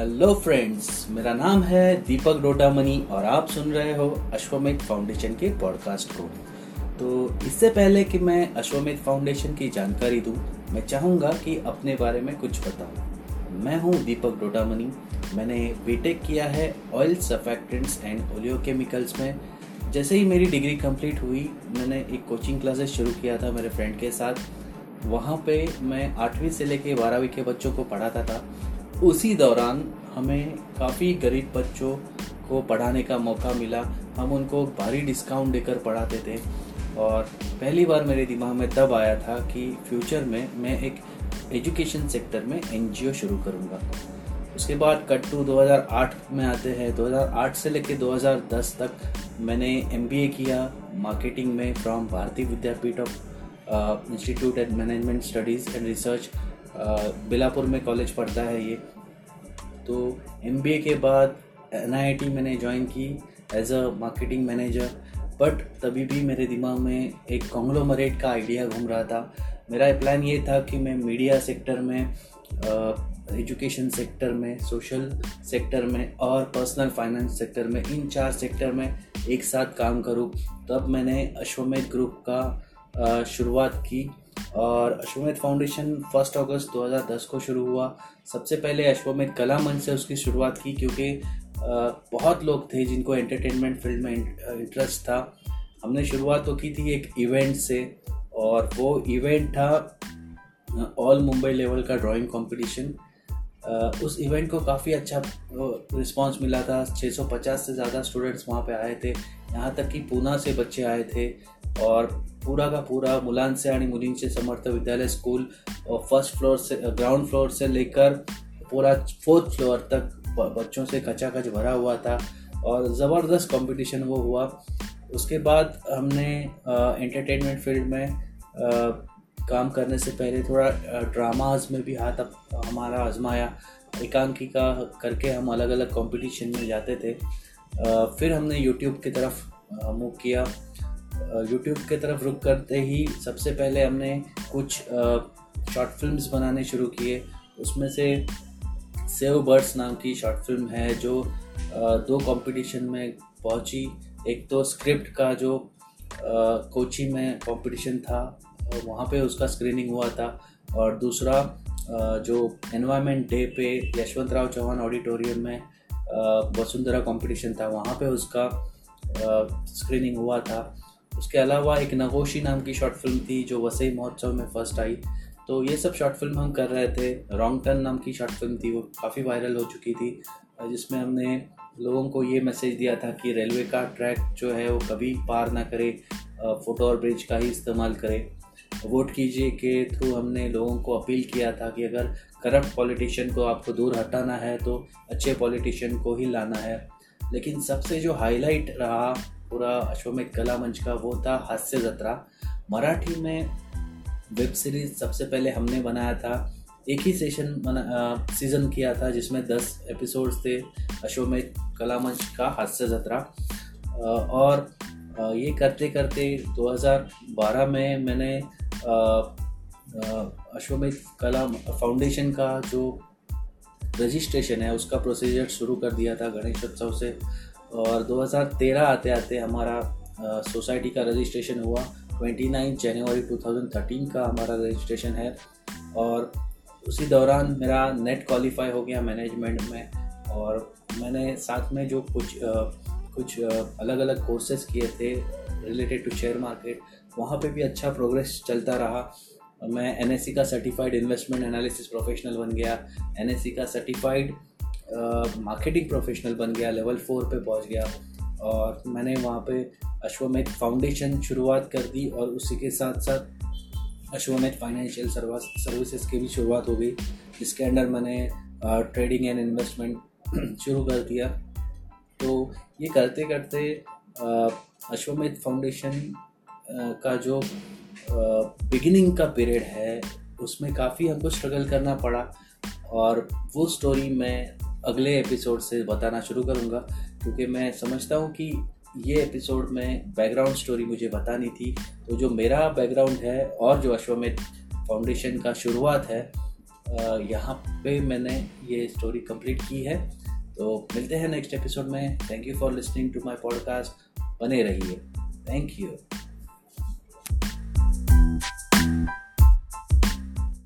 Hello friends मेरा नाम है दीपक डोटामनी और आप सुन रहे हो अश्वमेध फाउंडेशन के पॉडकास्ट को। तो इससे पहले कि मैं अश्वमेध फाउंडेशन की जानकारी दूँ, मैं चाहूँगा कि अपने बारे में कुछ बताऊँ। मैं हूँ दीपक डोटामनी मैंने बीटेक किया है ऑयल सफेक्टेंट्स एंड ओलियोकेमिकल्स में। जैसे ही मेरी डिग्री कंप्लीट हुई, मैंने एक कोचिंग क्लासेस शुरू किया था मेरे फ्रेंड के साथ। वहाँ पे मैं आठवीं से लेके बारहवीं के बच्चों को पढ़ाता था। उसी दौरान हमें काफ़ी गरीब बच्चों को पढ़ाने का मौका मिला। हम उनको भारी डिस्काउंट देकर पढ़ाते थे और पहली बार मेरे दिमाग में तब आया था कि फ्यूचर में मैं एक एजुकेशन सेक्टर में एनजीओ शुरू करूँगा। उसके बाद कट टू 2008 में आते हैं। 2008 से लेकर 2010 तक मैंने एमबीए किया मार्केटिंग में from Bharati Vidyapeeth of institute and management studies and research Belapur में कॉलेज पढ़ता है ये। तो एमबीए के बाद एन मैंने ज्वाइन की as a marketing manager but तभी भी मेरे दिमाग में एक कॉन्ग्लोमरेट का आइडिया घूम रहा था। मेरा प्लान ये था कि मैं मीडिया सेक्टर में एजुकेशन सेक्टर में सोशल सेक्टर में और पर्सनल फाइनेंस सेक्टर में, इन चार सेक्टर में एक साथ काम करूँ। तब मैंने अश्वमेध ग्रुप का शुरुआत की। और अश्वमेध फाउंडेशन फ़र्स्ट अगस्त 2010 को शुरू हुआ। सबसे पहले अश्वमेध कला मंच से उसकी शुरुआत की, क्योंकि बहुत लोग थे जिनको एंटरटेनमेंट फ़ील्ड में इंटरेस्ट था। हमने शुरुआत तो की थी एक इवेंट से, और वो इवेंट था ऑल मुंबई लेवल का ड्राइंग कंपटीशन उस इवेंट को काफ़ी अच्छा रिस्पांस मिला था। 650 से ज़्यादा स्टूडेंट्स वहाँ पे आए थे। यहाँ तक कि पूना से बच्चे आए थे और पूरा का पूरा मुलांसे आणि मुलींचे Samarth Vidyalaya school first floor से ग्राउंड फ्लोर से लेकर पूरा फोर्थ फ्लोर तक बच्चों से खचाखच भरा हुआ था और ज़बरदस्त कंपटीशन वो हुआ। उसके बाद हमने एंटरटेनमेंट फ़ील्ड में आ, काम करने से पहले थोड़ा ड्रामाज में भी हाथ हमारा आजमाया। एकांकिका करके हम अलग अलग कंपटीशन में जाते थे। फिर हमने यूट्यूब की तरफ़ मूव किया। यूट्यूब की तरफ़ रुक करते ही सबसे पहले हमने कुछ शॉर्ट फिल्म्स बनाने शुरू किए। उसमें से सेव बर्ड्स नाम की शॉर्ट फ़िल्म है जो दो कंपटीशन में पहुँची। एक तो स्क्रिप्ट का जो कोची में कंपटीशन था, वहाँ पे उसका स्क्रीनिंग हुआ था। और दूसरा जो एनवायरनमेंट डे पे यशवंत राव चौहान ऑडिटोरियम में वसुंधरा कंपटीशन था, वहाँ पे उसका स्क्रीनिंग हुआ था। उसके अलावा एक नगोशी नाम की शॉर्ट फ़िल्म थी, जो वसई महोत्सव में फ़र्स्ट आई। तो ये सब शॉर्ट फ़िल्म हम कर रहे थे। रॉन्ग टर्न नाम की शॉर्ट फ़िल्म थी, वो काफ़ी वायरल हो चुकी थी, जिसमें हमने लोगों को ये मैसेज दिया था कि रेलवे का ट्रैक जो है, वो कभी पार ना करे फ़ोटो और ब्रिज का ही इस्तेमाल करे। वोट कीजिए के थ्रू हमने लोगों को अपील किया था कि अगर करप्ट पॉलिटिशियन को आपको दूर हटाना है तो अच्छे पॉलिटिशियन को ही लाना है। लेकिन सबसे जो हाईलाइट रहा पूरा अश्वमेध कला मंच का, वो था हास्य जत्रा। मराठी में वेब सीरीज़ सबसे पहले हमने बनाया था। एक ही सेशन बना सीज़न किया था, जिसमें दस एपिसोड्स थे अश्वमेध कला मंच का हास्य जत्रा। और ये करते करते 2012 में मैंने अश्वमेध कला फाउंडेशन का जो रजिस्ट्रेशन है, उसका प्रोसीजर शुरू कर दिया था गणेश उत्सव से। और 2013 आते आते हमारा सोसाइटी का रजिस्ट्रेशन हुआ। 29 जनवरी 2013 का हमारा रजिस्ट्रेशन है। और उसी दौरान मेरा नेट क्वालिफाई हो गया मैनेजमेंट में। और मैंने साथ में जो कुछ कुछ अलग अलग कोर्सेज किए थे रिलेटेड टू शेयर मार्केट वहाँ पे भी अच्छा प्रोग्रेस चलता रहा। मैं एनएससी का सर्टिफाइड इन्वेस्टमेंट एनालिसिस प्रोफेशनल बन गया। एनएससी का सर्टिफाइड मार्केटिंग प्रोफेशनल बन गया। लेवल फोर पे पहुँच गया। और मैंने वहाँ पे अश्वमेध फाउंडेशन शुरुआत कर दी और उसी के साथ साथ अश्वमेध फाइनेंशियल सर्विसेज़ की भी शुरुआत हो गई, जिसके अंडर मैंने ट्रेडिंग एंड इन्वेस्टमेंट शुरू कर दिया। तो ये करते करते अश्वमेध फाउंडेशन का जो बिगिनिंग का पीरियड है, उसमें काफ़ी हमको स्ट्रगल करना पड़ा। और वो स्टोरी मैं अगले एपिसोड से बताना शुरू करूँगा, क्योंकि मैं समझता हूँ कि ये एपिसोड में बैकग्राउंड स्टोरी मुझे बतानी थी। तो जो मेरा बैकग्राउंड है और जो अश्वमेध फाउंडेशन का शुरुआत है यहाँ पे मैंने ये स्टोरी कंप्लीट की है। तो मिलते हैं नेक्स्ट एपिसोड में. Thank you for listening to my podcast बने रहिए. Thank you